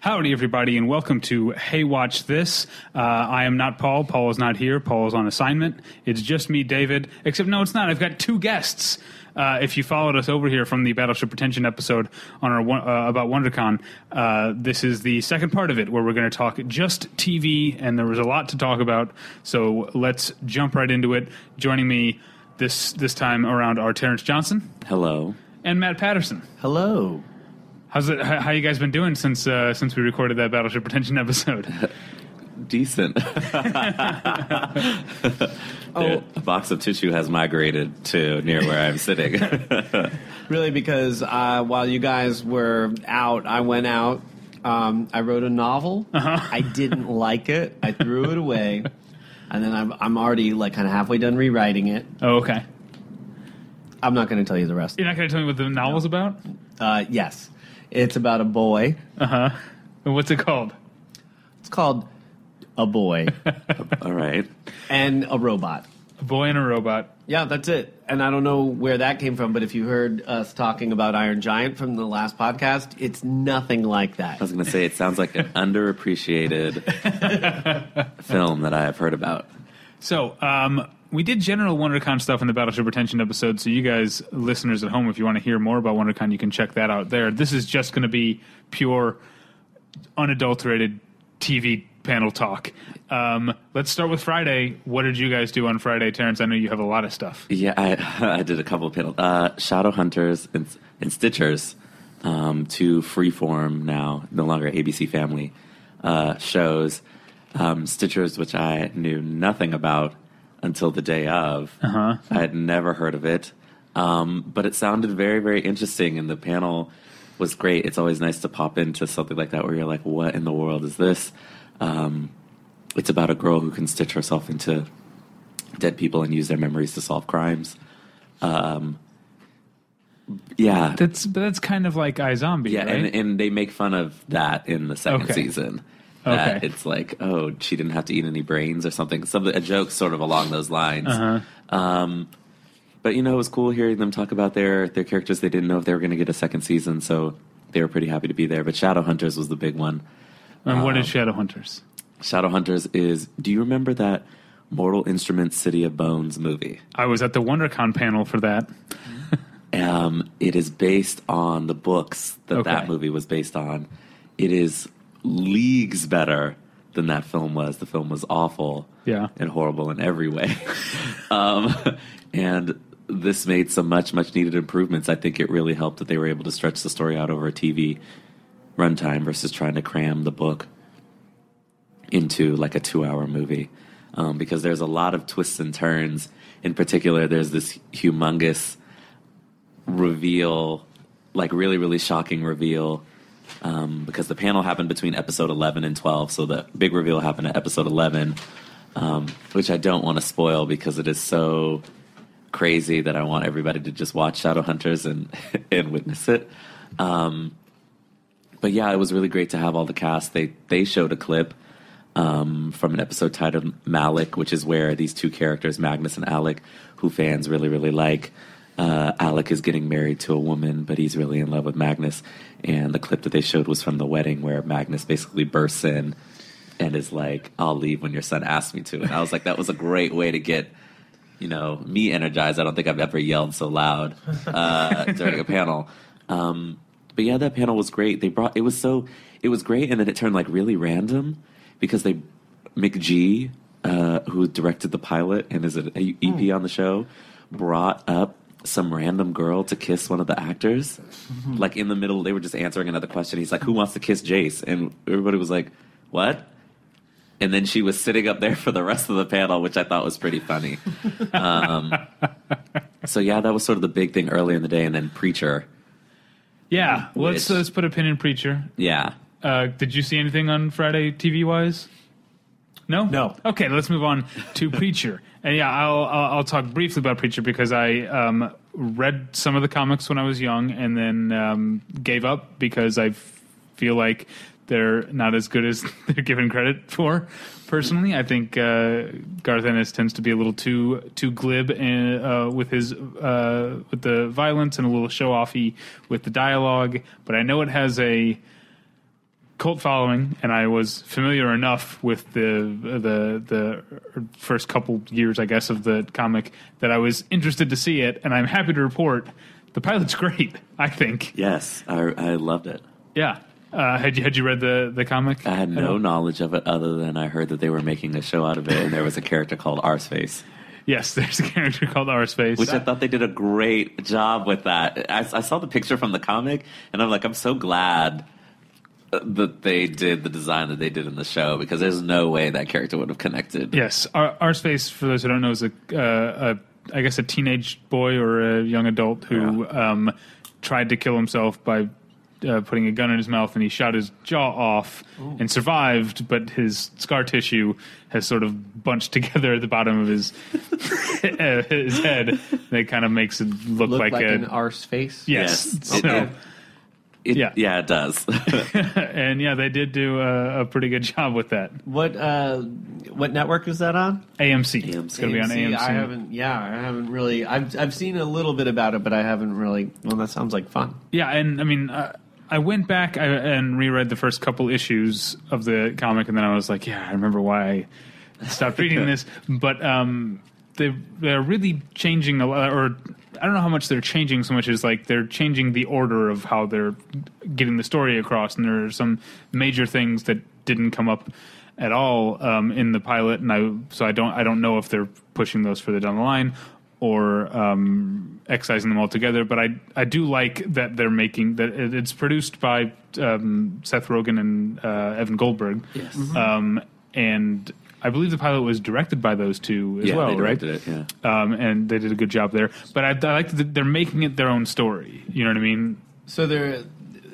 Howdy, everybody, and welcome to Hey Watch This. Uh, I am not Paul. Paul is not here. Paul is on assignment. It's just me, David. Except, no, it's not. I've got two guests. Uh, if you followed us over here from the Battleship Pretension episode on our uh, about WonderCon, uh, this is the second part of it where we're going to talk just TV, and there was a lot to talk about. So let's jump right into it. Joining me this this time around are Terrence Johnson Hello. and Matt Patterson. Hello. How's it? How, how you guys been doing since uh, since we recorded that Battleship Pretension episode? Decent. Oh, a box of tissue has migrated to near where I'm sitting. really? Because uh, while you guys were out, I went out. Um, I wrote a novel. I didn't like it. I threw it away, and then I'm, I'm already like kind of halfway done rewriting it. oh, okay. I'm not going to tell you the rest. You're not going to tell me what the novel's about? Uh, yes, it's about a boy. Uh huh. What's it called? It's called a boy All right. and a robot. A boy and a robot. Yeah, that's it. And I don't know where that came from, but if you heard us talking about Iron Giant from the last podcast, it's nothing like that. I was going to say, it sounds like an underappreciated film that I have heard about. So, um, we did general WonderCon stuff in the Battleship Pretension episode. So, you guys, listeners at home, if you want to hear more about WonderCon, you can check that out there. This is just going to be pure, unadulterated TV panel talk. Um, let's start with Friday. What did you guys do on Friday, Terrence? I know you have a lot of stuff. Yeah, I, I did a couple of panels. Uh, Shadow Hunters and, and Stitchers um, to Freeform now, no longer ABC Family uh, shows. Um, Stitchers, which I knew nothing about until the day of. Uh-huh. I had never heard of it, um, but it sounded very, very interesting, and the panel was great. It's always nice to pop into something like that where you're like, "What in the world is this?" Um, it's about a girl who can stitch herself into dead people and use their memories to solve crimes. Um, yeah, That's that's kind of like iZombie, yeah, right? and, and they make fun of that in the second Okay. season. That Okay. it's like, oh, she didn't have to eat any brains or something. Something a joke sort of along those lines. Uh-huh. Um, but you know, it was cool hearing them talk about their their characters. They didn't know if they were going to get a second season, so they were pretty happy to be there. But Shadowhunters was the big one. and what is um, Shadowhunters? Shadowhunters is. Do you remember that Mortal Instruments City of Bones movie? I was at the WonderCon panel for that. Um, it is based on the books that Okay. that movie was based on. It is leagues better than that film was. The film was awful Yeah. and horrible in every way. um, and this made some much, much needed improvements. I think it really helped that they were able to stretch the story out over a TV runtime versus trying to cram the book into like a two hour movie. Um, because there's a lot of twists and turns. In particular, there's this humongous reveal, like really, really shocking reveal. Um, because the panel happened between episode 11 and 12, so the big reveal happened at episode 11, um, which I don't want to spoil because it is so crazy that I want everybody to just watch Shadowhunters and and witness it. Um, but yeah, it was really great to have all the cast. They they showed a clip um, from an episode titled Malec, which is where these two characters, Magnus and Alec, who fans really really like. Uh, Alec is getting married to a woman, but he's really in love with Magnus. And the clip that they showed was from the wedding, where Magnus basically bursts in and is like, "I'll leave when your son asks me to." And I was like, that was a great way to get you know me energized. I don't think I've ever yelled so loud uh, during a panel. Um, but yeah, that panel was great. They brought it was so it was great, and then it turned like really random because they McG, uh, who directed the pilot and is an EP on the show, brought up some random girl to kiss one of the actors. like in the middle, they were just answering another question. He's like, "Who wants to kiss Jace?" And everybody was like, "What?" And then she was sitting up there for the rest of the panel, which I thought was pretty funny. Um, so yeah, that was sort of the big thing early in the day, and then Preacher. Yeah, let's let's put a pin in preacher. Yeah, Uh, did you see anything on Friday TV wise? No. No. Okay, let's move on to Preacher. And yeah, I'll, I'll talk briefly about Preacher because I um, read some of the comics when I was young and then um, gave up because I feel like they're not as good as they're given credit for. Personally, I think uh, Garth Ennis tends to be a little too too glib in, uh, with his uh, with the violence and a little show offy with the dialogue. But I know it has a cult following, and I was familiar enough with the the the first couple years, I guess, of the comic that I was interested to see it, and I'm happy to report the pilot's great. I think. Yes, I, I loved it. Yeah. Uh, had you had you read the the comic? I had no knowledge of it other than I heard that they were making a show out of it, and there was a character called Arseface, Yes, there's a character called Arseface. which I thought they did a great job with that. I, I saw the picture from the comic, and I'm like, I'm so glad that they did the design that they did in the show because there's no way that character would have connected. Yes, Ar- space for those who don't know, is a, uh, a I guess a teenage boy or a young adult who um, tried to kill himself by uh, putting a gun in his mouth, and he shot his jaw off and survived, but his scar tissue has sort of bunched together at the bottom of his uh, his head. That kind of makes it look, Look like, like, a an arse face. yes. Yes. So, It- It, Yeah. yeah, it does. and yeah, they did do a, a pretty good job with that. What uh, what network is that on? AMC. AMC. It's going to be on AMC. I haven't. Yeah, I haven't really. I've I've seen a little bit about it, but I haven't really. Well, that sounds like fun. Yeah, and I mean, uh, I went back and reread the first couple issues of the comic, and then I was like, yeah, I remember why I stopped reading this. But um, they they're really changing a lot, or I don't know how much they're changing so much as like they're changing the order of how they're getting the story across, and there are some major things that didn't come up at all um, in the pilot, and I so I don't I don't know if they're pushing those further down the line or um, excising them altogether. But I I do like that they're making that it- it's produced by um, Seth Rogen and uh, Evan Goldberg. Yes. Um, and I believe the pilot was directed by those two as yeah, well, they right? directed it. Yeah. Um, and they did a good job there. But I, I like that they're making it their own story. You know what I mean? So there,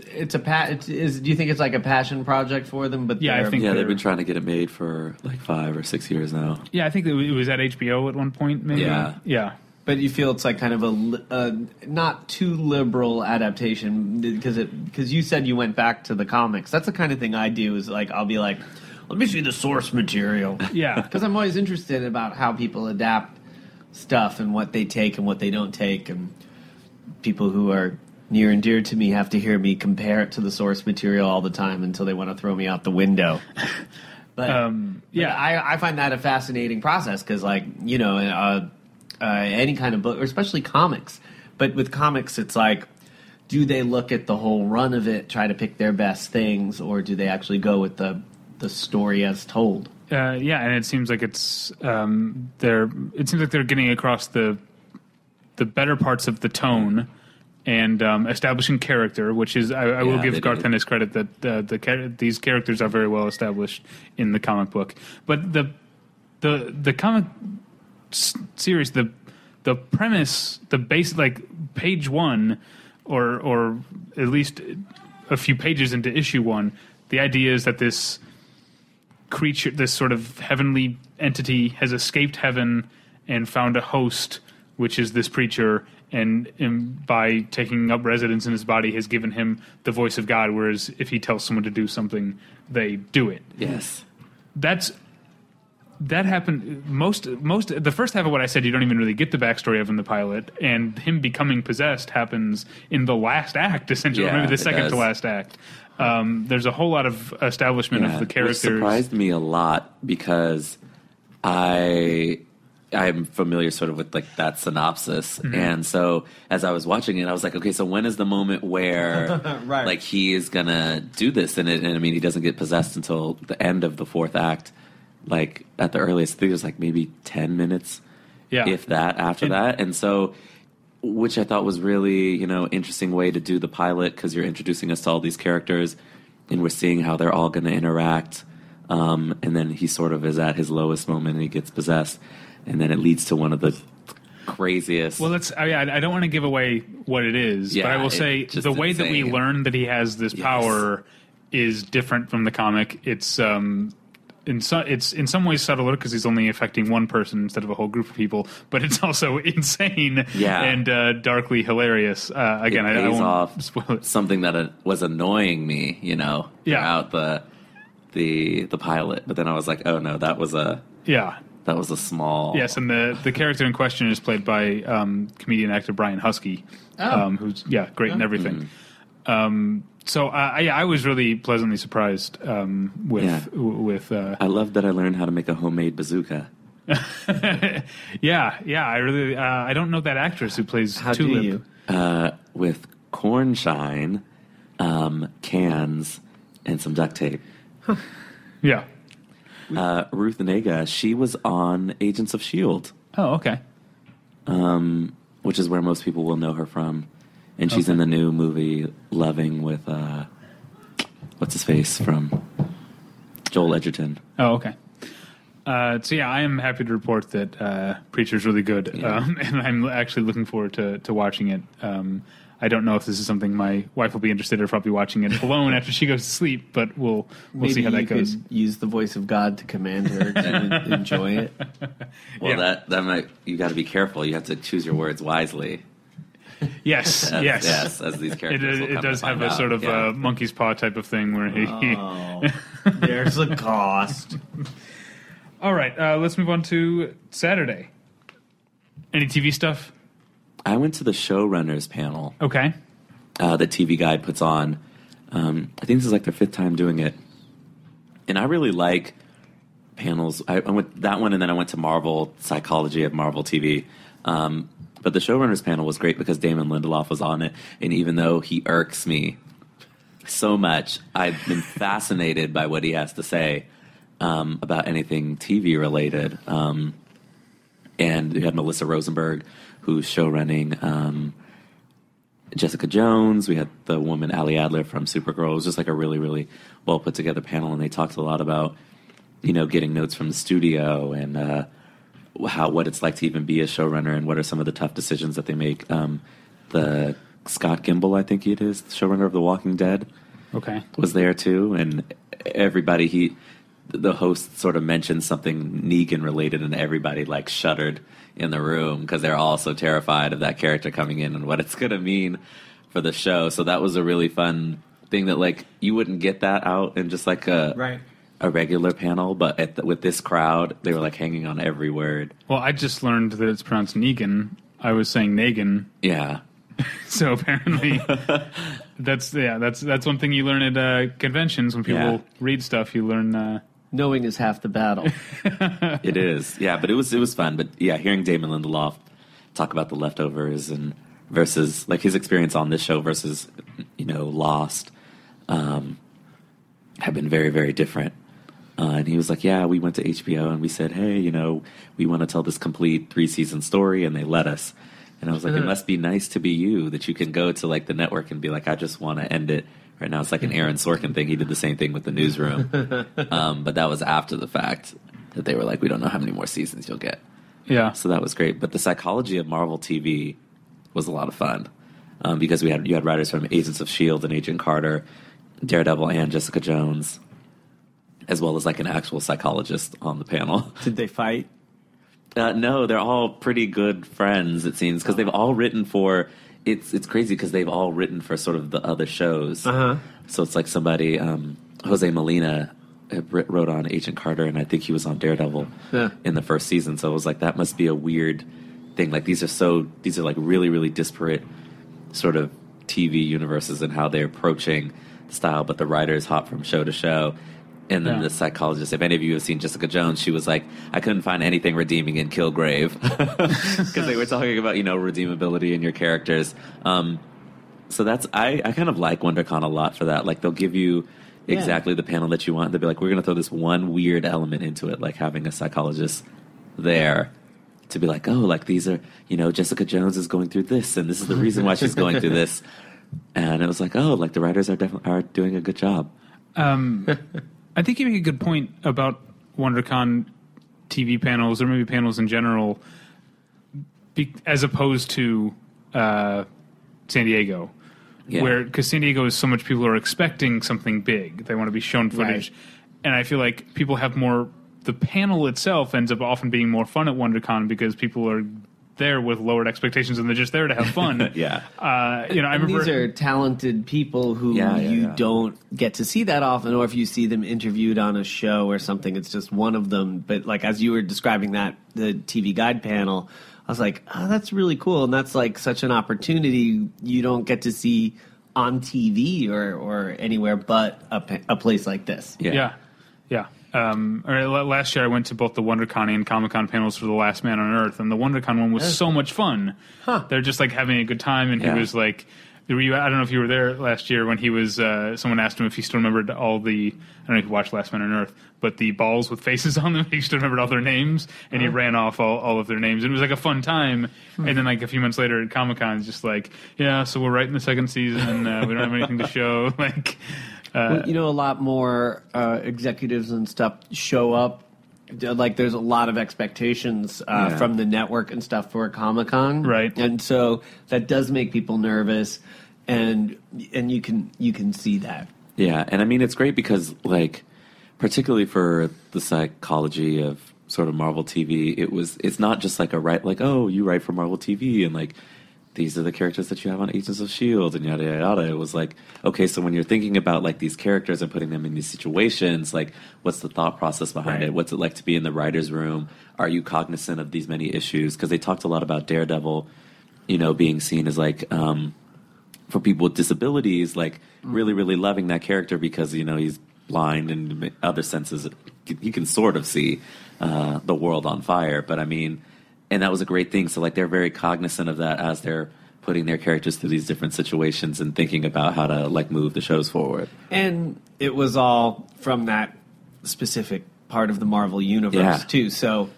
it's a pat. It's, is do you think it's like a passion project for them? But Yeah, I they're- think- Yeah, they've been trying to get it made for like five or six years now. Yeah, I think it was- at HBO at one point. Maybe. Yeah. Yeah. But you feel it's like kind of a, a not too liberal adaptation because it because you said you went back to the comics. That's the kind of thing I do. Is like I'll be like, let me see the source material. Yeah. because I'm always interested about how people adapt stuff and what they take and what they don't take, and people who are near and dear to me have to hear me compare it to the source material all the time until they want to throw me out the window. But Um, yeah, yeah. I, I find that a fascinating process because, like, you know, uh, uh, any kind of book, or especially comics. But with comics, it's like, do they look at the whole run of it, try to pick their best things, or do they actually go with the the story as told? Uh, yeah, and it seems like it's um, they're it seems like they're getting across the the better parts of the tone and um, establishing character, which is I, I will give Garth did. Ennis credit that uh, the these characters are very well established in the comic book, but the the the comic s- series the the premise the base like page one or or at least a few pages into issue one the idea is that this creature, this sort of heavenly entity, has escaped heaven and found a host, which is this preacher, and, and by taking up residence in his body, has given him the voice of God. Whereas if he tells someone to do something, they do it. Yes. That's that happened most most the first half of what I said you don't even really get the backstory of in the pilot and him becoming possessed happens in the last act essentially or Yeah, maybe the second to last act um, there's a whole lot of establishment Yeah, of the Which characters surprised me a lot because I I'm familiar sort of with like that synopsis, Mm-hmm. and so as I was watching it, I was like, okay, so when is the moment where Right. like he is gonna do this? And, it, and I mean, he doesn't get possessed until the end of the fourth act. Like at the earliest, I think it was like maybe ten minutes, yeah if that after And- that and so which i thought was really you know interesting way to do the pilot because you're introducing us to all these characters and we're seeing how they're all going to interact um, and then he sort of is at his lowest moment and he gets possessed and then it leads to one of the craziest Well, let's. I, I don't want to give away what it is, but I will say the way that we learn that he has this Yes. power is different from the comic. It's um, in so, it's in some ways subtler because he's only affecting one person instead of a whole group of people. But it's also insane, Yeah. and uh, darkly hilarious. Uh, again, it I, I pays won't off spoil it. something that uh, was annoying me you know Yeah. throughout the the the pilot but then i was like oh no that was a Yeah. that was a small Yes, and the, the character in question is played by um, comedian actor Brian Huskey, Oh. um, who's yeah great in everything. Um, So uh, yeah, I was really pleasantly surprised um, with Yeah. w- with uh, I love that I learned how to make a homemade bazooka. yeah yeah. I really uh, I don't know that actress who plays How Tulip. do you? Uh, with corn shine, um, cans, and some duct tape. Yeah. Uh, Ruth Negga, she was on Agents of S.H.I.E.L.D., Oh okay. which is where most people will know her from. And she's Okay. in the new movie Loving with, uh, what's his face from Joel Edgerton. Oh okay. Uh, so yeah, I am happy to report that uh, Preacher's really good, Yeah. um, and I'm actually looking forward to, to watching it. Um, I don't know if this is something my wife will be interested in. If I'll be watching it alone after she goes to sleep, but we'll we'll Maybe see how that you goes. could use the voice of God to command her to enjoy it. Well, Yeah. that, that might, you got to be careful. You have to choose your words wisely. Yes, As, yes, yes, as these It, characters will it does to have find a sort of Yeah. uh, monkey's paw type of thing where he. Oh, there's a cost. All right, uh, let's move on to Saturday. Any TV stuff? I went to the showrunners panel Okay. uh, that TV Guide puts on. Um, I think this is like their fifth time doing it, and I really like panels. I, I went that one, and then I went to Marvel Psychology at Marvel TV. Um, but the showrunners panel was great because Damon Lindelof was on it, and even though he irks me so much, I've been fascinated by what he has to say um, about anything TV related. Um, and we had Melissa Rosenberg, who's show running. Um, Jessica Jones. We had the woman Ali Adler from Supergirl. It was just like a really, really well put together panel, and they talked a lot about you know getting notes from the studio and uh, how what it's like to even be a showrunner and what are some of the tough decisions that they make. Um, the Scott Gimple, I think it is, the showrunner of The Walking Dead Okay. was there too, and everybody he the host sort of mentioned something Negan related, and everybody like shuddered in the room because they're all so terrified of that character coming in and what it's going to mean for the show. So that was a really fun thing that like you wouldn't get that out in just like a Right. A regular panel, but at the, with this crowd, they were like hanging on every word. Well, I just learned that it's pronounced Negan. I was saying Negan, Yeah, so apparently that's yeah that's that's one thing you learn at uh, conventions when people Yeah. read stuff. You learn. Uh, Knowing is half the battle. it is. Yeah, but it was it was fun. But yeah, hearing Damon Lindelof talk about the leftovers and versus like his experience on this show versus you know Lost um, have been very very different. Uh, and he was like, "Yeah, we went to HBO and we said, hey, you know, we want to tell this complete three season story, and they let us." And I was like, "It must be nice to be you that you can go to like the network and be like, I just want to end it." Right now, it's like an Aaron Sorkin thing. He did the same thing with the newsroom, um, but that was after the fact that they were like, "We don't know how many more seasons you'll get." yeah. So that was great. But the psychology of Marvel TV was a lot of fun um, because we had you had writers from Agents of Shield and Agent Carter, Daredevil, and Jessica Jones, as well as like an actual psychologist on the panel. Did they fight? Uh, no, they're all pretty good friends. It seems because they've all written for. It's it's crazy because they've all written for sort of the other shows. Uh-huh. So it's like somebody, um, Jose Molina, uh, wrote on Agent Carter, and I think he was on Daredevil Yeah. in the first season. So it was like that must be a weird thing. Like these are so these are like really really disparate sort of TV universes and how they're approaching style, but the writers hop from show to show. And then Yeah. the psychologist, if any of you have seen Jessica Jones, she was like, I couldn't find anything redeeming in Killgrave. Because they were talking about, you know, redeemability in your characters. Um, so that's, I, I kind of like WonderCon a lot for that. Like, they'll give you Yeah. exactly the panel that you want. They'll be like, we're going to throw this one weird element into it, like having a psychologist there to be like, oh, like these are, you know, Jessica Jones is going through this, and this is the reason why she's going through this. And it was like, oh, like the writers are definitely are doing a good job. I think you make a good point about WonderCon TV panels or maybe panels in general, be, as opposed to uh, San Diego, Yeah. where because San Diego is so much people are expecting something big. They want to be shown footage, and I feel like people have more. The panel itself ends up often being more fun at WonderCon because people are there with lowered expectations and they're just there to have fun. Yeah. Uh, you know, I And remember these are talented people who Yeah, yeah, you yeah. don't get to see that often, or if you see them interviewed on a show or something, it's just one of them. But like as you were describing that the TV guide panel, I was like, oh, that's really cool, and that's like such an opportunity. You don't get to see on TV or, or anywhere but a, a place like this. Yeah. Yeah, yeah. Um, or last year I went to both the WonderCon and Comic Con panels for The Last Man on Earth, and the WonderCon one was so much fun. Huh. They're just like having a good time, and Yeah. he was like, were you, I don't know if you were there last year when he was. Uh, someone asked him if he still remembered all the. I don't know if you watched Last Man on Earth, but the balls with faces on them. He still remembered all their names, and he ran off all, all of their names. And it was like a fun time. And then like a few months later at Comic Con, it's just like, yeah, so we're right in the second season. Uh, we don't have anything to show. Like, uh, Well, you know, a lot more uh, executives and stuff show up. Like, there's a lot of expectations uh, Yeah. from the network and stuff for Comic Con, Right. And so that does make people nervous, and and you can you can see that. Yeah, and I mean it's great because like particularly for the psychology of sort of Marvel TV, it was it's not just like a write like oh you write for Marvel TV and like these are the characters that you have on Agents of Shield and yada yada yada. It was like okay, so when you're thinking about like these characters and putting them in these situations, like what's the thought process behind Right. it? What's it like to be in the writers' room? Are you cognizant of these many issues? Because they talked a lot about Daredevil, you know, being seen as like. um for people with disabilities, like really, really loving that character because you know he's blind and other senses he can sort of see uh, the world on fire. But I mean, and that was a great thing. So like they're very cognizant of that as they're putting their characters through these different situations and thinking about how to like move the shows forward. And it was all from that specific part of the Marvel universe Yeah. too. So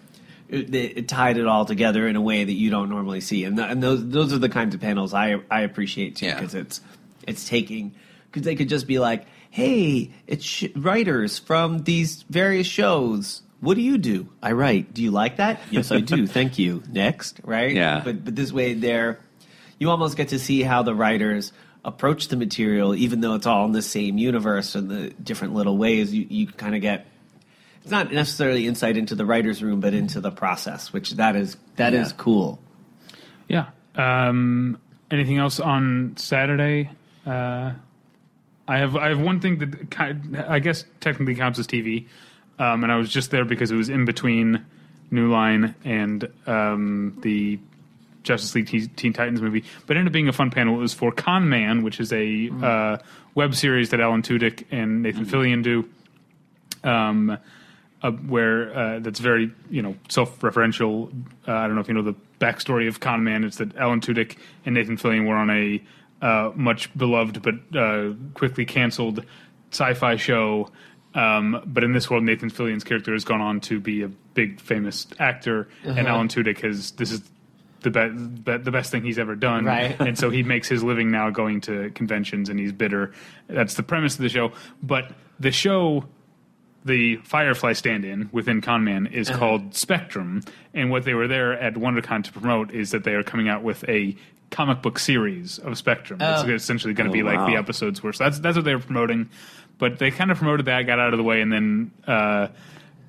it, it tied it all together in a way that you don't normally see, and, th- and those those are the kinds of panels I I appreciate too Yeah. because it's it's taking because they could just be like, hey, it's sh- writers from these various shows. What do you do? I write. Do you like that? Yes, I do. Thank you. Next, right? Yeah. But but this way, there, you almost get to see how the writers approach the material, even though it's all in the same universe and the different little ways. You you kind of get. It's not necessarily insight into the writers' room, but into the process, which that is that is Yeah. cool. Yeah. Um, anything else on Saturday? Uh, I have I have one thing that ki- I guess technically counts as TV, um, and I was just there because it was in between New Line and um, the Justice League Teen, Teen Titans movie. But it ended up being a fun panel. It was for Con Man, which is a uh, web series that Alan Tudyk and Nathan Fillion do. Um, uh, where uh, that's very you know self-referential. Uh, I don't know if you know the backstory of Con Man. It's that Alan Tudyk and Nathan Fillion were on a uh, much beloved but uh, quickly canceled sci-fi show. Um, but in this world, Nathan Fillion's character has gone on to be a big famous actor, and Alan Tudyk has this is the be- be- the best thing he's ever done. Right. and so he makes his living now going to conventions, and he's bitter. That's the premise of the show. But the show the Firefly stand-in within Conman is Uh-huh. called Spectrum, and what they were there at WonderCon to promote is that they are coming out with a comic book series of Spectrum. It's Oh. essentially going to Oh, be like the episodes were. So that's that's what they were promoting. But they kind of promoted that, got out of the way, and then uh,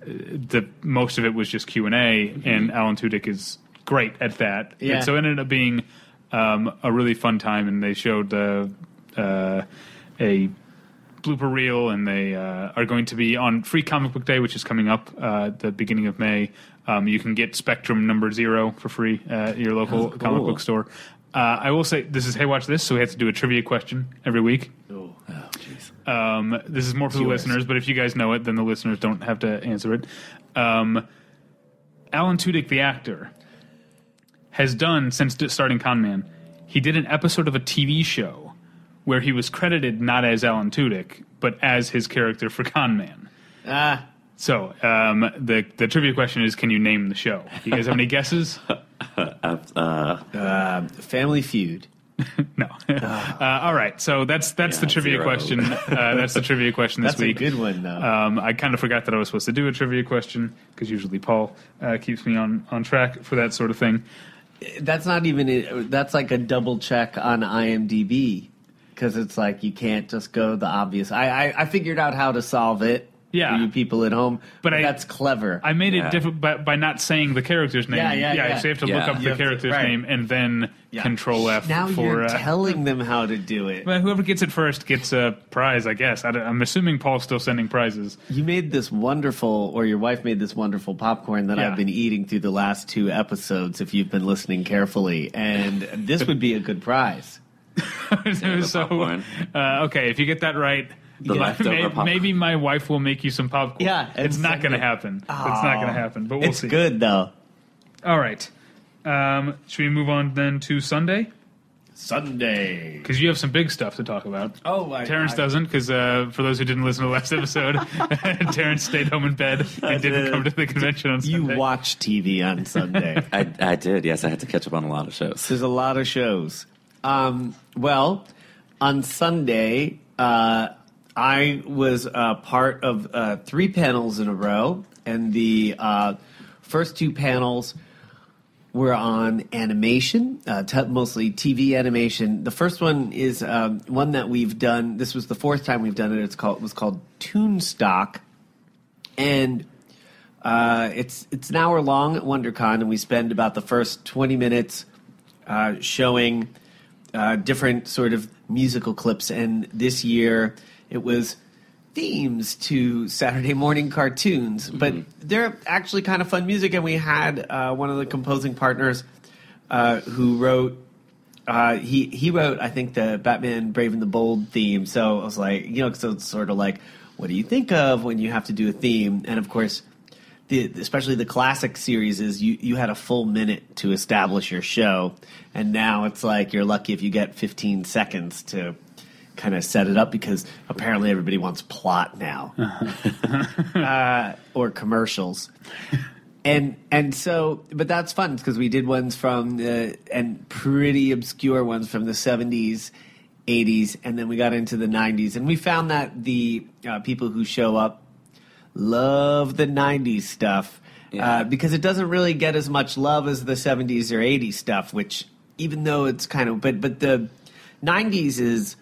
the most of it was just Q and A. And Alan Tudyk is great at that. Yeah. And so it ended up being um, a really fun time, and they showed uh, uh, a blooper reel, and they uh, are going to be on Free Comic Book Day, which is coming up uh, at the beginning of May. Um, you can get Spectrum number zero for free at your local Oh, comic book store. Uh, I will say this is Hey Watch This, so we have to do a trivia question every week. Oh, jeez. Um, this is more for the Yours. listeners, but if you guys know it, then the listeners don't have to answer it. Um, Alan Tudyk, the actor, has done since d- starting Conman. He did an episode of a TV show where he was credited not as Alan Tudyk, but as his character for Conman. Ah, So um, the the trivia question is, can you name the show? Do you guys have any guesses? Uh, uh, Family Feud. No. uh, all right. So that's that's the trivia zero. question. Uh, that's the trivia question this That's a week. good one, though. Um, I kind of forgot that I was supposed to do a trivia question because usually Paul uh, keeps me on, on track for that sort of thing. That's not even. it- That's like a double check on IMDb because it's like you can't just go the obvious. I I, I figured out how to solve it. Yeah. for you people at home, But but, I- that's clever. I made it Yeah. different by, by not saying the character's name. Yeah, yeah, yeah. So you have to look up You the have to- character's right. name and then Yeah. Control F now for. you're uh, telling them how to do it. well, whoever gets it first gets a prize, I guess. I am assuming Paul's still sending prizes. You made this wonderful, or your wife made this wonderful popcorn that Yeah. I've been eating through the last two episodes. If you've been listening carefully, and this would be a good prize. so popcorn. uh, okay, if you get that right. The yeah, leftover may- popcorn. maybe my wife will make you some popcorn. Yeah, it's and not going to it. happen. It's not going to happen, but we'll it's see. good though. All right. Um, should we move on then to Sunday? Sunday. Because you have some big stuff to talk about. Oh, I, Terrence I- doesn't, because uh, for those who didn't listen to the last episode, Terrence stayed home in bed and didn't did. come to the convention on You watch TV on Sunday. I, I did. Yes, I had to catch up on a lot of shows. There's a lot of shows. Um, well, on Sunday, uh, I was uh, part of uh, three panels in a row, and the uh, first two panels were on animation, uh, t- mostly TV animation. The first one is um, one that we've done. This was the fourth time we've done it. It's called it was called Toonstock, and uh, it's it's an hour long at WonderCon, and we spend about the first twenty minutes uh, showing different sort of musical clips. And this year, it was themes to Saturday morning cartoons, but they're actually kind of fun music. And we had uh, one of the composing partners uh, who wrote. Uh, he he wrote, I think, the Batman Brave and the Bold theme. So I was like, you know, so it's sort of like, what do you think of when you have to do a theme? And of course, the, especially the classic series is you, you had a full minute to establish your show, and now it's like you're lucky if you get 15 seconds to kind of set it up because apparently everybody wants plot now uh, or commercials. And and so, but that's fun because we did ones from the and pretty obscure ones from the seventies, eighties, and then we got into the nineties, and we found that the uh, people who show up love the 90s stuff Yeah. uh, because it doesn't really get as much love as the 70s or 80s stuff which even though it's kind of but but the 90s is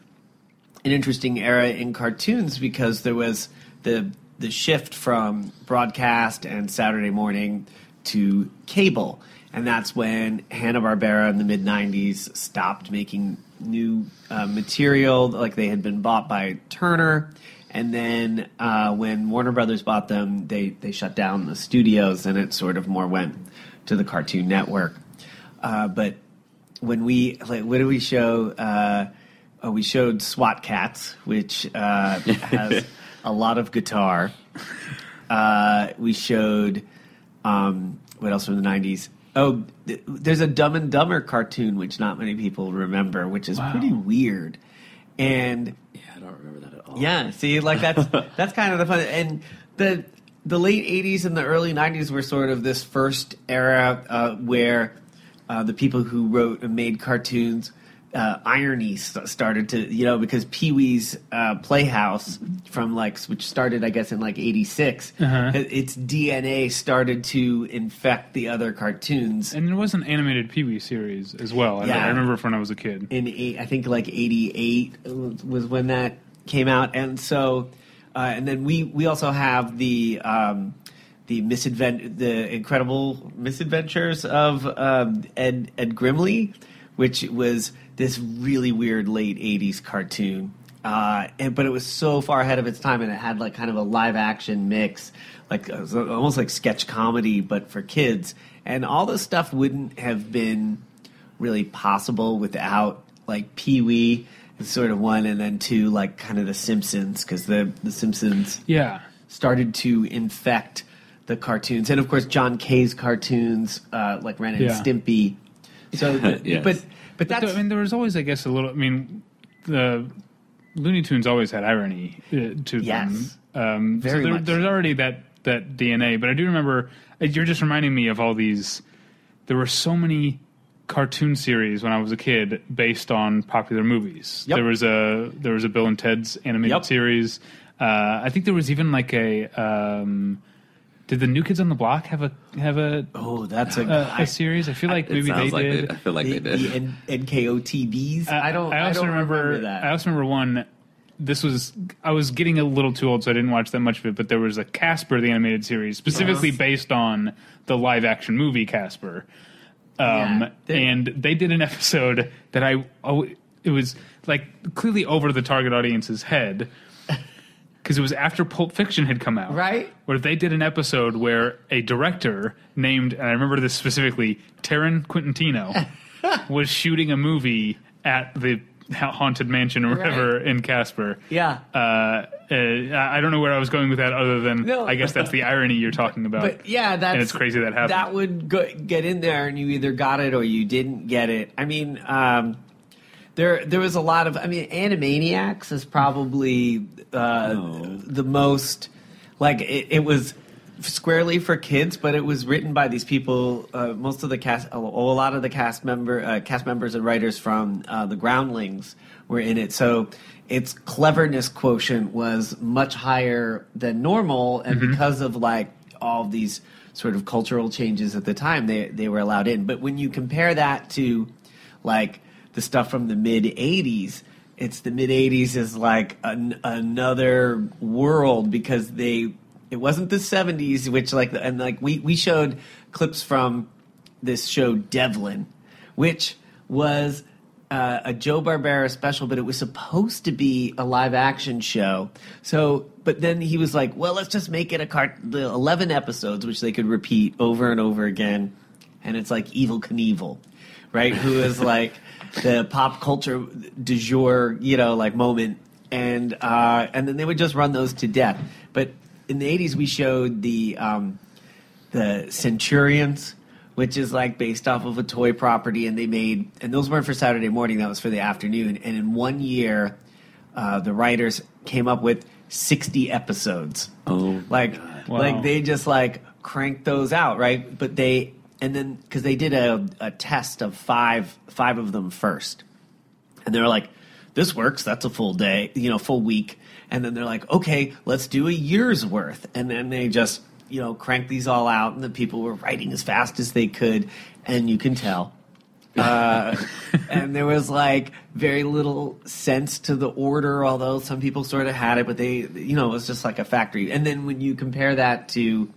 an interesting era in cartoons because there was the the shift from broadcast and Saturday morning to cable and that's when Hanna-Barbera in the mid 90s stopped making new uh, material like they had been bought by Turner and then uh, when Warner Brothers bought them, they, they shut down the studios, and it sort of more went to the Cartoon Network. Uh, but when we like, what did we show? Uh, oh, we showed SWAT Kats, which uh, has a lot of guitar. Uh, we showed um, what else from the '90s? Oh, th- there's a Dumb and Dumber cartoon, which not many people remember, which is Wow. pretty weird. And Yeah, I don't remember that at all. yeah, see, like that's that's kind of the fun. And the the late '80s and the early '90s were sort of this first era uh, where uh, the people who wrote and made cartoons. Uh, irony st- started to, you know, because Pee Wee's uh, Playhouse from like, which started, I guess, in like '86, Uh-huh. its DNA started to infect the other cartoons. And there was an animated Pee Wee series as well. I, Yeah. I remember from when I was a kid. in eight, I think like '88 was when that came out, and so uh, and then we we also have the um, the misadvent the incredible misadventures of um, Ed Ed Grimley, which was this really weird late '80s cartoon. Uh, and, but it was so far ahead of its time, and it had like kind of a live action mix, like almost like sketch comedy, but for kids. And all this stuff wouldn't have been really possible without like Pee Wee is sort of one, and then two like kind of the Simpsons because the the Simpsons Yeah. started to infect the cartoons, and of course John Kay's cartoons uh, like Ren and Yeah. Stimpy. So, the- Yes. but but But that's I mean, there was always, I guess, a little. I mean, the Looney Tunes always had irony uh, to Yes. them. Um, Very so there, much there's already that that DNA. But I do remember. uh, You're just reminding me of all these. There were so many cartoon series when I was a kid based on popular movies. Yep. There was a there was a Bill and Ted's animated Yep. series. Uh, I think there was even like a. Um, did the New Kids on the Block have a have a oh that's a, a, a series? I feel like It maybe sounds they like did. they, I feel like the, they did. the N- NKOTBs. I don't. I also don't remember, that. I also remember one. This was I was getting a little too old, so I didn't watch that much of it. But there was a Casper the animated series, specifically Yes. based on the live action movie Casper. Um, Yeah, they- and they did an episode that I oh, it was like clearly over the target audience's head because it was after Pulp Fiction had come out, Right. Where they did an episode where a director named, and I remember this specifically, Taryn Quintino, was shooting a movie at the haunted mansion or whatever in Casper. Yeah. Uh, uh, I I don't know where I was going with that, other than No. I guess that's the irony you're talking about. But yeah, that's and it's crazy that happened. That would go, get in there, and you either got it or you didn't get it. I mean, um, there there was a lot of. I mean, Animaniacs is probably uh, Oh. the most like it, it was squarely for kids, but it was written by these people. Uh, most of the cast, a, a lot of the cast member uh, cast members and writers from uh, the Groundlings were in it. So its cleverness quotient was much higher than normal, and because of like all of these sort of cultural changes at the time, they they were allowed in. But when you compare that to like the stuff from the mid '80s. It's the mid '80s is like an, another world because they it wasn't the 70s which like and like we we showed clips from this show devlin which was uh, a joe barbera special but it was supposed to be a live action show so but then he was like well let's just make it a cart the 11 episodes which they could repeat over and over again and it's like evil knievel right? Who is like the pop culture du jour you know like moment. And uh, and then they would just run those to death. But in the 80s we showed the um, the centurions which is like based off of a toy property and they made and those weren't for saturday morning that was for the afternoon. And in one year uh, the writers came up with 60 episodes. Oh, like Wow. like they just like cranked those out right? But they and then because they did a, a test of five five of them first. And they're like this works. That's a full day you know full week. And then they're like okay let's do a year's worth. And then they just you know crank these all out and the people were writing as fast as they could and you can tell. Uh, and there was like very little sense to the order although some people sort of had it but they you know it was just like a factory. And then when you compare that to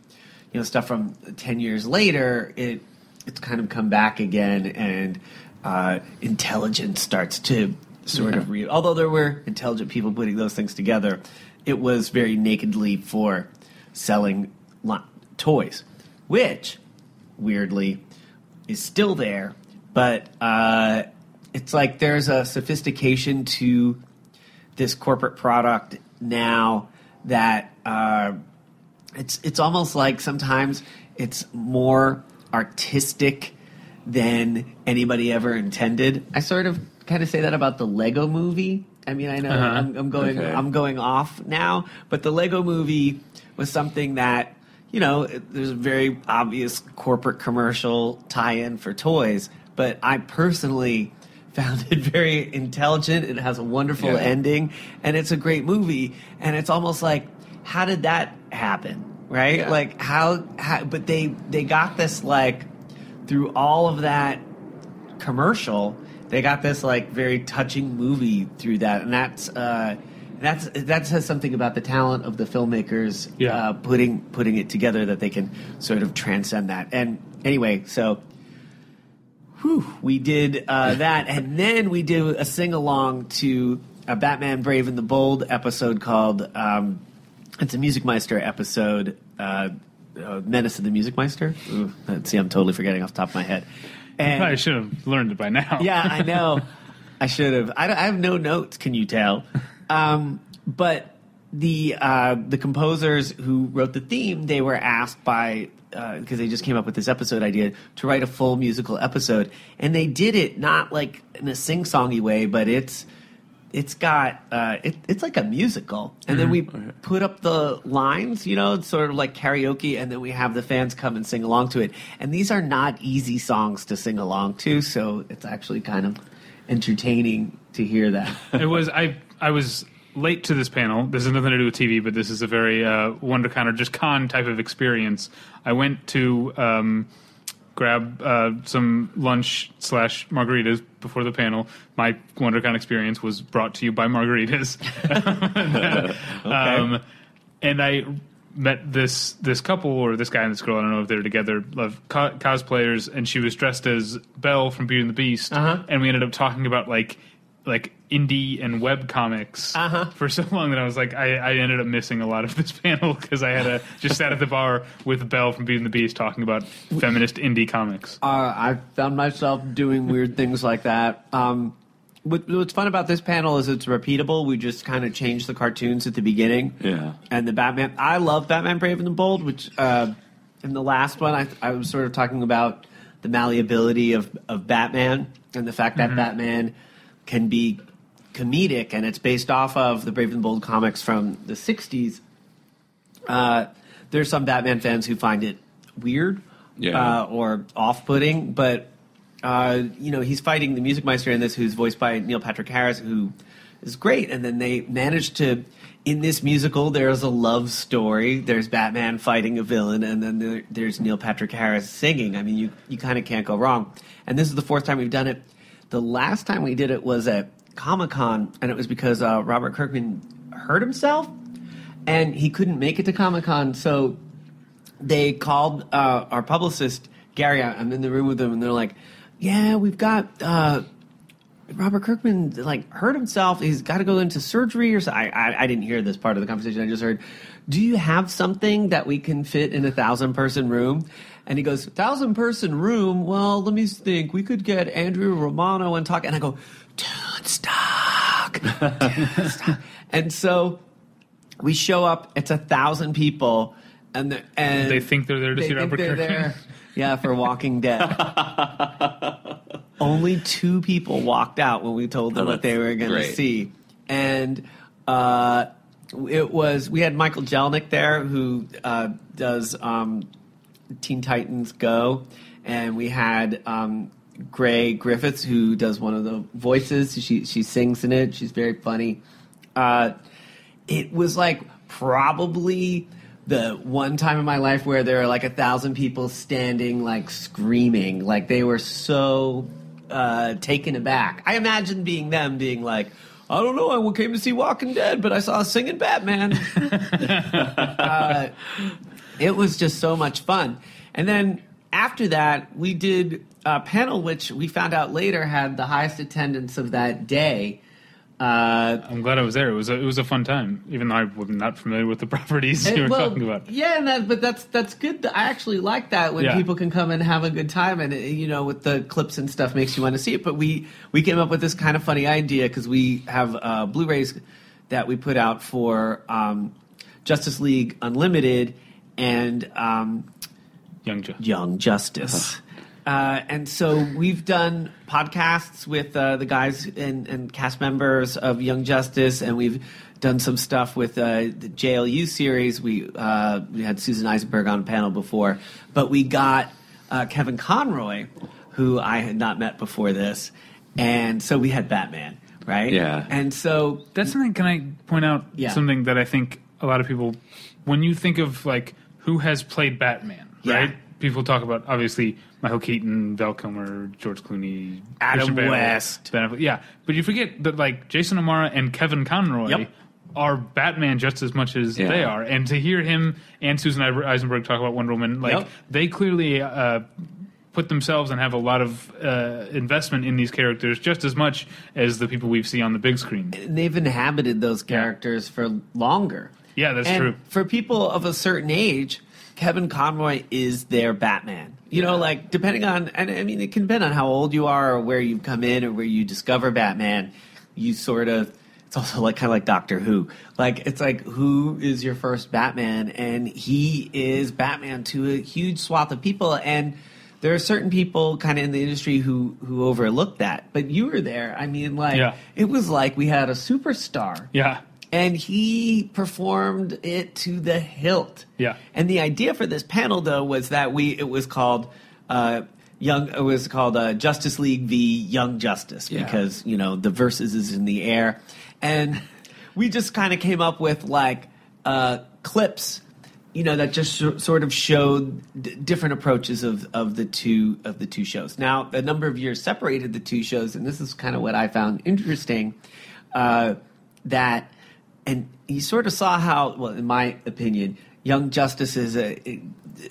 you know stuff from 10 years later it it's kind of come back again and uh, intelligence starts to sort of re- although there were intelligent people putting those things together it was very nakedly for selling lo- toys which weirdly is still there but uh, it's like there's a sophistication to this corporate product now that uh, it's it's almost like sometimes it's more artistic than anybody ever intended. I sort of kind of say that about the Lego movie. I mean, I know Uh-huh. I'm, I'm going Okay. I'm going off now, but the Lego movie was something that you know there's a very obvious corporate commercial tie-in for toys, but I personally found it very intelligent. It has a wonderful Yeah. ending, and it's a great movie. And it's almost like, how did that happen? Right? Yeah. Like how, how? But they they got this like through all of that commercial. They got this like very touching movie through that, and that's uh, that's that says something about the talent of the filmmakers Yeah. uh, putting putting it together that they can sort of transcend that. And anyway, so whew, we did uh, that, and then we did a sing along to a Batman Brave and the Bold episode called um, it's a Music Meister episode. Uh, uh, Menace of the Music Meister. Ooh, see, I'm totally forgetting off the top of my head. And I should have learned it by now. yeah, I know. I should have. I, I have no notes. Can you tell? Um, but the uh, the composers who wrote the theme, they were asked by because they just came up with this episode idea to write a full musical episode, and they did it not like in a sing songy way, but it's it's got uh, it, it's like a musical, and then we put up the lines, you know, sort of like karaoke, and then we have the fans come and sing along to it. And these are not easy songs to sing along to, so it's actually kind of entertaining to hear that. it was I I was late to this panel. This has nothing to do with TV, but this is a very uh, WonderCon or just con type of experience. I went to um, grab uh, some lunch slash margaritas before the panel. My WonderCon experience was brought to you by margaritas. um, and I met this this couple or this guy and this girl. I don't know if they're together. Of co- cosplayers, and she was dressed as Belle from Beauty and the Beast. Uh-huh. And we ended up talking about like like indie and web comics Uh-huh. for so long that I was like, I, I ended up missing a lot of this panel because I had a just sat at the bar with Belle from Beauty and the Beast talking about feminist indie comics. Uh, I found myself doing weird things like that. Um, what, what's fun about this panel is it's repeatable. We just kind of changed the cartoons at the beginning. Yeah. And the Batman, I love Batman Brave and the Bold, which uh, in the last one I, I was sort of talking about the malleability of, of Batman and the fact that Batman can be comedic and it's based off of the Brave and the Bold comics from the 60s. Uh, there's some Batman fans who find it weird Yeah. uh, or off-putting, but uh, you know he's fighting the Music Meister in this, who's voiced by Neil Patrick Harris, who is great. And then they managed to, in this musical, there's a love story. There's Batman fighting a villain, and then there, there's Neil Patrick Harris singing. I mean, you you kind of can't go wrong. And this is the fourth time we've done it. The last time we did it was at Comic Con, and it was because uh, Robert Kirkman hurt himself, and he couldn't make it to Comic Con, so they called uh, our publicist Gary. I'm in the room with them, and they're like, "Yeah, we've got uh, Robert Kirkman like hurt himself. He's got to go into surgery or something." I, I I didn't hear this part of the conversation. I just heard, "Do you have something that we can fit in a thousand person room?" And he goes, thousand person room. Well, let me think. We could get Andrew Romano and talk." And I go, "Dude, stock, Dude, stock." and so we show up. It's a thousand people, and the, and They think they're there to they see think Robert they're Kirkman. there. Yeah, for Walking Dead. Only two people walked out when we told them Oh, what they were going to see, and uh, it was we had Michael Jelenic there who uh, does um, Teen Titans Go, and we had um, Grey Griffin who does one of the voices. She she sings in it. She's very funny. Uh, it was like probably the one time in my life where there were like a thousand people standing, like screaming, like they were so uh, taken aback. I imagine being them, being like. I don't know. I came to see Walking Dead, but I saw a singing Batman. uh, it was just so much fun. And then after that, we did a panel which we found out later had the highest attendance of that day. Uh, I'm glad I was there. It was a, it was a fun time, even though I'm not familiar with the properties you were well, talking about. Yeah, and that, but that's that's good. I actually like that when Yeah. people can come and have a good time, and you know, with the clips and stuff, makes you want to see it. But we we came up with this kind of funny idea because we have uh, Blu-rays that we put out for um, Justice League Unlimited and um, Young Joe. Young Justice. Uh, and so we've done podcasts with uh, the guys and, and cast members of Young Justice, and we've done some stuff with uh, the JLU series. We uh, we had Susan Eisenberg on a panel before, but we got uh, Kevin Conroy, who I had not met before this, and so we had Batman, right? Yeah. And so That's something. Can I point out Yeah. something that I think a lot of people, when you think of like who has played Batman, Yeah. right? People talk about obviously Michael Keaton, Val Kilmer, George Clooney, Adam Bale, West. Ben Affleck. Yeah, but you forget that like Jason O'Mara and Kevin Conroy. Yep. Are Batman just as much as Yeah. they are, and to hear him and Susan Eisenberg talk about Wonder Woman, like Yep. they clearly uh, put themselves and have a lot of uh, investment in these characters, just as much as the people we see on the big screen. they've inhabited those characters for longer. Yeah, that's and true. For people of a certain age, Kevin Conroy is their Batman. You know, like depending on, and I mean, it can depend on how old you are or where you come in or where you discover Batman. You sort of, it's also like kind of like Doctor Who. Like it's like who is your first Batman, and he is Batman to a huge swath of people, and there are certain people kind of in the industry who who overlook that. But you were there. I mean, like Yeah. it was like we had a superstar Yeah, and he performed it to the hilt. Yeah. And the idea for this panel, though, was that we it was called uh, Young. It was called uh, Justice League v Young Justice Yeah. because you know the verses is in the air, and we just kind of came up with like uh, clips. You know that just so- sort of showed d- different approaches of, of the two of the two shows. Now, a number of years separated the two shows, and this is kind of what I found interesting. Uh, that and you sort of saw how well in my opinion young justice is a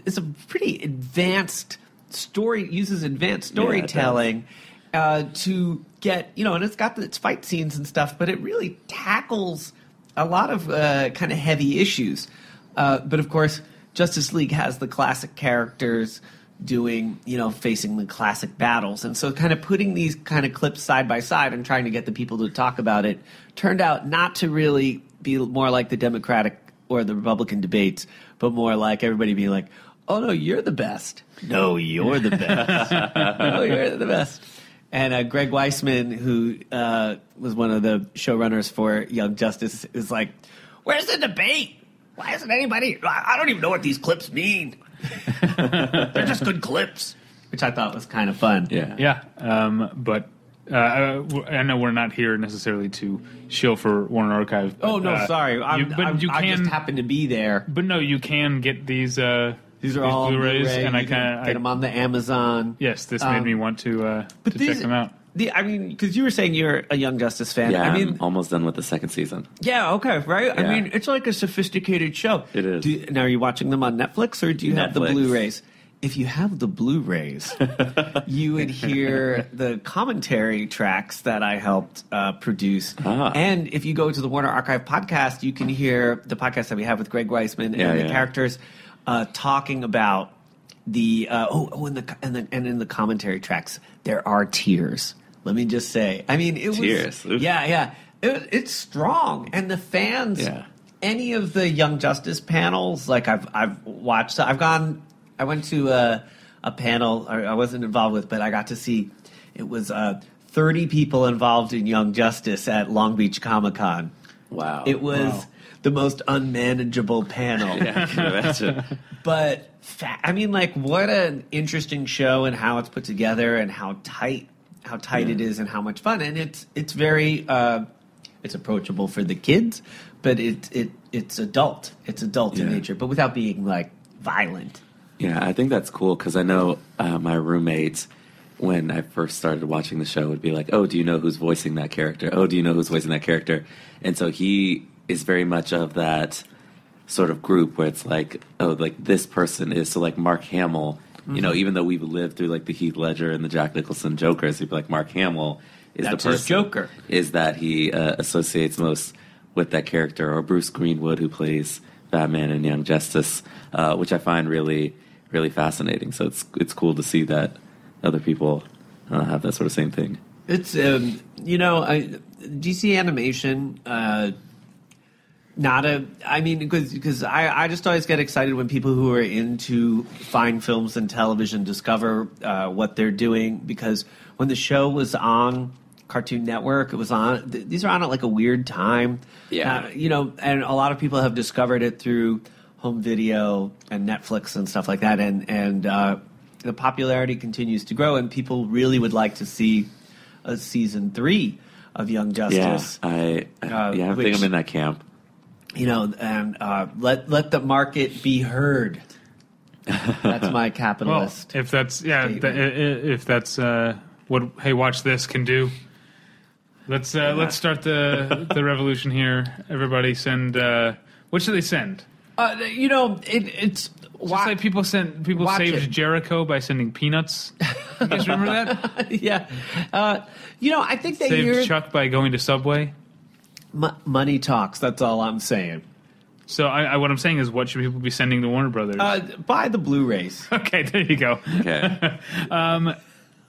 is a pretty advanced story uses advanced Yeah, storytelling uh, to get you know and it's got its fight scenes and stuff but it really tackles a lot of uh, kind of heavy issues uh, but of course justice league has the classic characters doing, you know, facing the classic battles. And so kind of putting these kind of clips side by side and trying to get the people to talk about it turned out not to really be more like the Democratic or the Republican debates, but more like everybody being like, "Oh no, you're the best. No, you're the best. no, you're the best." And uh, Greg Weisman, who uh, was one of the showrunners for Young Justice, is like, "Where's the debate? Why isn't anybody? I I don't even know what these clips mean. They're just good clips." Which I thought was kind of fun. Yeah. Yeah, um, but uh, I, I know we're not here necessarily to shill for Warner Archive. but, Oh no, uh, sorry. I'm, you- but I'm- you I can. just happened to be there. but no, you can get these. Uh, These are all Blu-rays, Blu-ray. and I You can kind of get them on the Amazon. Yes, this Um, made me want to uh, But to these, check them out. The, I mean, because you were saying you're a Young Justice fan. Yeah, I I mean, am almost done with the second season. yeah, okay, right. I mean, it's like a sophisticated show. It is. Do now, are you watching them on Netflix or do you have the Blu-rays? If you have the Blu-rays, you would hear the commentary tracks that I helped uh, produce. Ah. And if you go to the Warner Archive podcast, you can hear the podcast that we have with Greg Weisman Yeah, and the characters uh, talking about the uh, oh, oh and the and the and in the commentary tracks there are tears. Let me just say, I mean, it Tears. was Oof. yeah, yeah, it, it's strong, and the fans, Yeah. any of the Young Justice panels, like I've I've watched, I've gone, I went to a, a panel I I wasn't involved with, but I got to see it was uh, thirty people involved in Young Justice at Long Beach Comic Con. Wow. It was Wow. the most unmanageable panel. Yeah, I can imagine. But fa- I mean, like, what an interesting show and how it's put together and how tight, how tight it is and how much fun. And it's it's very uh, it's approachable for the kids, but it it it's adult. It's adult in nature, but without being like violent. Yeah, I think that's cool because I know uh, my roommates when I first started watching the show would be like, "Oh, do you know who's voicing that character? Oh, do you know who's voicing that character?" And so he is very much of that sort of group where it's like, "Oh, like this person is so like Mark Hamill." You know, even though we've lived through like the Heath Ledger and the Jack Nicholson Jokers, he'd be like Mark Hamill is That's the person Joker. is that he uh, associates most with that character, or Bruce Greenwood, who plays Batman in Young Justice, uh, which I find really, really fascinating. So it's it's cool to see that other people uh, have that sort of same thing. It's um, you know, I, DC animation. Uh, not a. I mean, because because I, I just always get excited when people who are into fine films and television discover uh, what they're doing. Because when the show was on Cartoon Network, it was on. Th- these are on at like a weird time. Yeah. Uh, you know, and a lot of people have discovered it through home video and Netflix and stuff like that, and and uh, the popularity continues to grow, and people really would like to see a season three of Young Justice. Yeah, I, I Uh, yeah, I which- think I'm in that camp. You know, and uh, let let the market be heard. That's my Well, capitalist. if that's yeah, th- statement. i- i- if that's uh, what Hey Watch This can do, let's uh, let's start the the revolution here. Everybody send. Uh, what should they send? Uh, you know, it, it's Just like people sent people saved it. Jericho by sending peanuts. You guys remember that? yeah. Uh, you know, I think that Saved you're Chuck by going to Subway. Mo- money talks. That's all I'm saying. So I, I, what I'm saying is, what should people be sending to Warner Brothers? Uh, buy the Blu-rays. okay, there you go. Okay.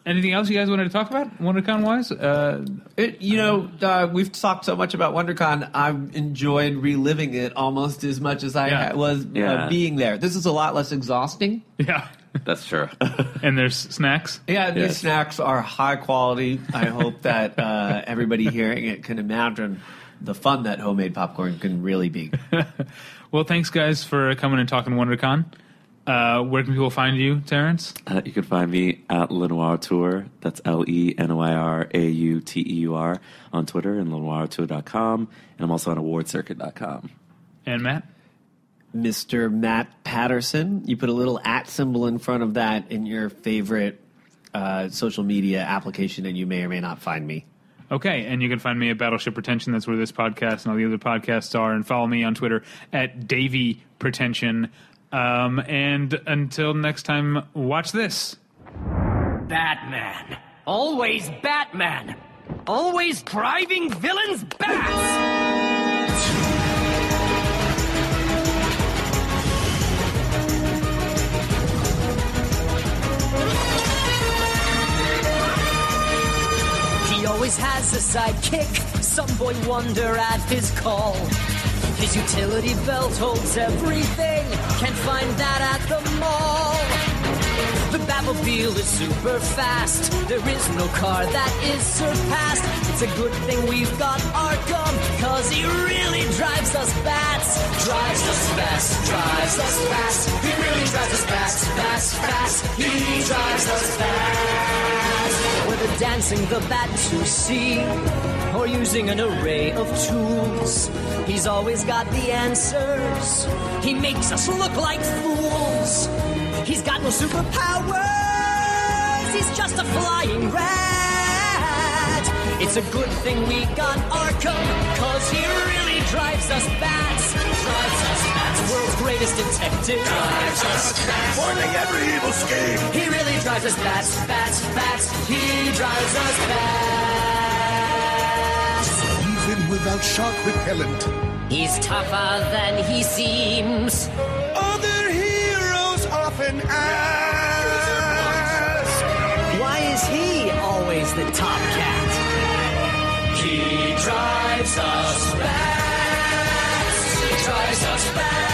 Anything else you guys wanted to talk about, WonderCon wise? Uh, It, you know, uh, we've talked so much about WonderCon. I've enjoyed reliving it almost as much as I Yeah. ha- was Yeah. uh, being there. This is a lot less exhausting. yeah, That's true. and there's snacks. Yeah, these snacks are high quality. I hope that uh, everybody hearing it can imagine the fun that homemade popcorn can really be. Well, thanks guys for coming and talking WonderCon. Uh, where can people find you, Terrence? Uh, you can find me at LeNoirAuteur. That's L E N O I R A U T E U R on Twitter and lenoirauteur.com. And I'm also on awardcircuit.com. And Matt. Mr. Matt Patterson. You put a little at symbol in front of that in your favorite uh, social media application, and you may or may not find me. Okay, and you can find me at Battleship Pretension. That's where this podcast and all the other podcasts are. And follow me on Twitter at Davy Pretension. Um, and until next time, watch this. Batman. Always Batman. Always driving villains bats! He always has a sidekick, some boy wonder at his call. His utility belt holds everything, can't find that at the mall. The Batmobile is super fast. There is no car that is surpassed. It's a good thing we've got Arkham, cause he really drives us bats. Drives us fast, drives us fast. He really drives us fast, fast, fast. He drives us fast. Whether dancing the bat to see or using an array of tools, he's always got the answers. He makes us look like fools. He's got no superpowers. He's just a flying rat. It's a good thing we got Arkham, cause he really drives us bats. Drives us bats. World's greatest detective. Drives us bats. Foiling every evil scheme. He really drives us bats, bats, bats. He drives us bats shark repellent. He's tougher than he seems. Other heroes often ask. Why is he always the top cat? He drives us fast. He drives us fast.